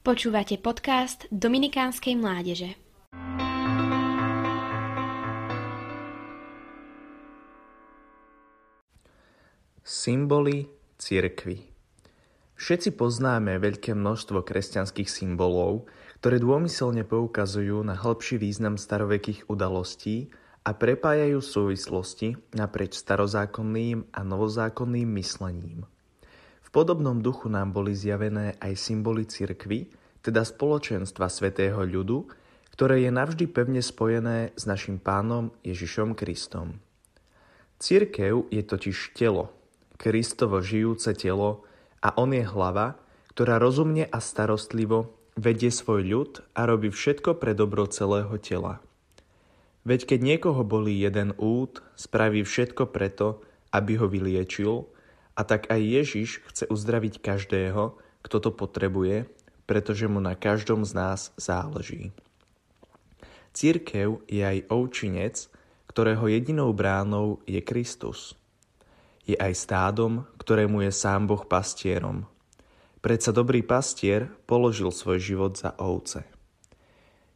Počúvate podcast Dominikánskej mládeže. Symboly cirkvy Všetci poznáme veľké množstvo kresťanských symbolov, ktoré dômyselne poukazujú na hĺbší význam starovekých udalostí a prepájajú súvislosti naprieč starozákonným a novozákonným myslením. Podobnom duchu nám boli zjavené aj symboly cirkvy, teda spoločenstva svätého ľudu, ktoré je navždy pevne spojené s našim pánom Ježišom Kristom. Cirkev je totiž telo, Kristovo žijúce telo a on je hlava, ktorá rozumne a starostlivo vedie svoj ľud a robí všetko pre dobro celého tela. Veď keď niekoho bolí jeden út, spraví všetko preto, aby ho vyliečil – a tak aj Ježiš chce uzdraviť každého, kto to potrebuje, pretože mu na každom z nás záleží. Církev je aj ovčinec, ktorého jedinou bránou je Kristus. Je aj stádom, ktorému je sám Boh pastierom. Predsa dobrý pastier položil svoj život za ovce.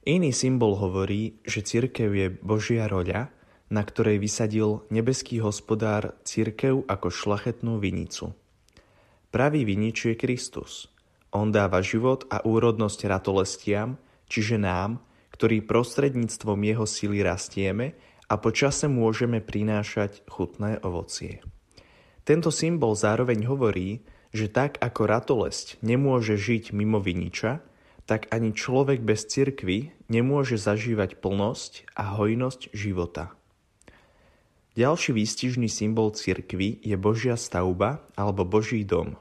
Iný symbol hovorí, že církev je Božia roľa, na ktorej vysadil nebeský hospodár církev ako šlachetnú vinicu. Pravý vinič je Kristus. On dáva život a úrodnosť ratolestiam, čiže nám, ktorí prostredníctvom jeho sily rastieme a po čase môžeme prinášať chutné ovocie. Tento symbol zároveň hovorí, že tak ako ratolesť nemôže žiť mimo viniča, tak ani človek bez cirkvy nemôže zažívať plnosť a hojnosť života. Ďalší výstižný symbol cirkvy je Božia stavba alebo Boží dom.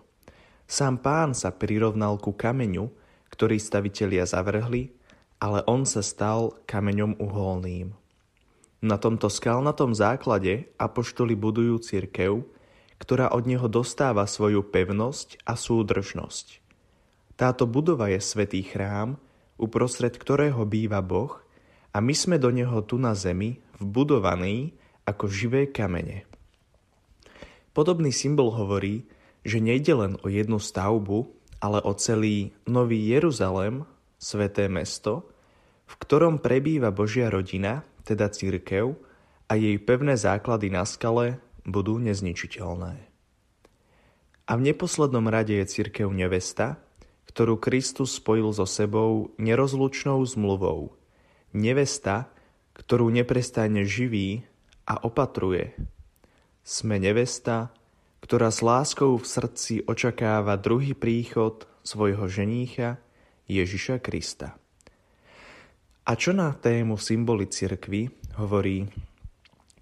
Sám pán sa prirovnal ku kameňu, ktorý stavitelia zavrhli, ale on sa stal kameňom uholným. Na tomto skalnatom základe apoštoli budujú cirkev, ktorá od neho dostáva svoju pevnosť a súdržnosť. Táto budova je svetý chrám, uprostred ktorého býva Boh a my sme do neho tu na zemi vbudovaní ako živé kamene. Podobný symbol hovorí, že nejde len o jednu stavbu, ale o celý Nový Jeruzalem, sveté mesto, v ktorom prebýva Božia rodina, teda církev, a jej pevné základy na skale budú nezničiteľné. A v neposlednom rade je církev nevesta, ktorú Kristus spojil so sebou nerozlučnou zmluvou. Nevesta, ktorú neprestane živí a opatruje. Sme nevesta, ktorá s láskou v srdci očakáva druhý príchod svojho ženícha Ježiša Krista. A čo na tému symboly cirkvy hovorí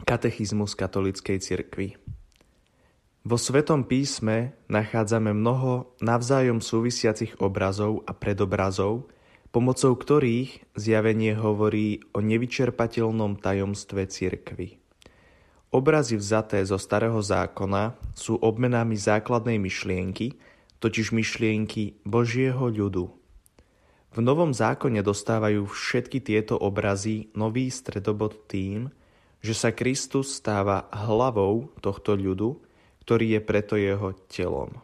katechizmus katolíckej cirkvy? Vo Svetom písme nachádzame mnoho navzájom súvisiacich obrazov a predobrazov, pomocou ktorých zjavenie hovorí o nevyčerpateľnom tajomstve cirkvy. Obrazy vzaté zo Starého zákona sú obmenami základnej myšlienky, totiž myšlienky Božieho ľudu. V Novom zákone dostávajú všetky tieto obrazy nový stredobod tým, že sa Kristus stáva hlavou tohto ľudu, ktorý je preto jeho telom.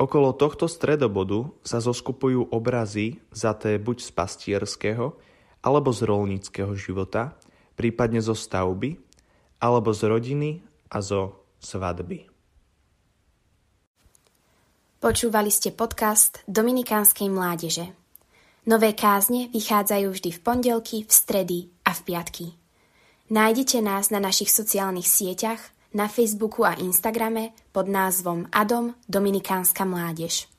Okolo tohto stredobodu sa zoskupujú obrazy zaté buď z pastierského alebo z rolníckého života, prípadne zo stavby, alebo z rodiny a zo svadby. Počúvali ste podcast Dominikánskej mládeže. Nové kázne vychádzajú vždy v pondelky, v stredy a v piatky. Nájdete nás na našich sociálnych sieťach, na Facebooku a Instagrame pod názvom Adom Dominikánska mládež.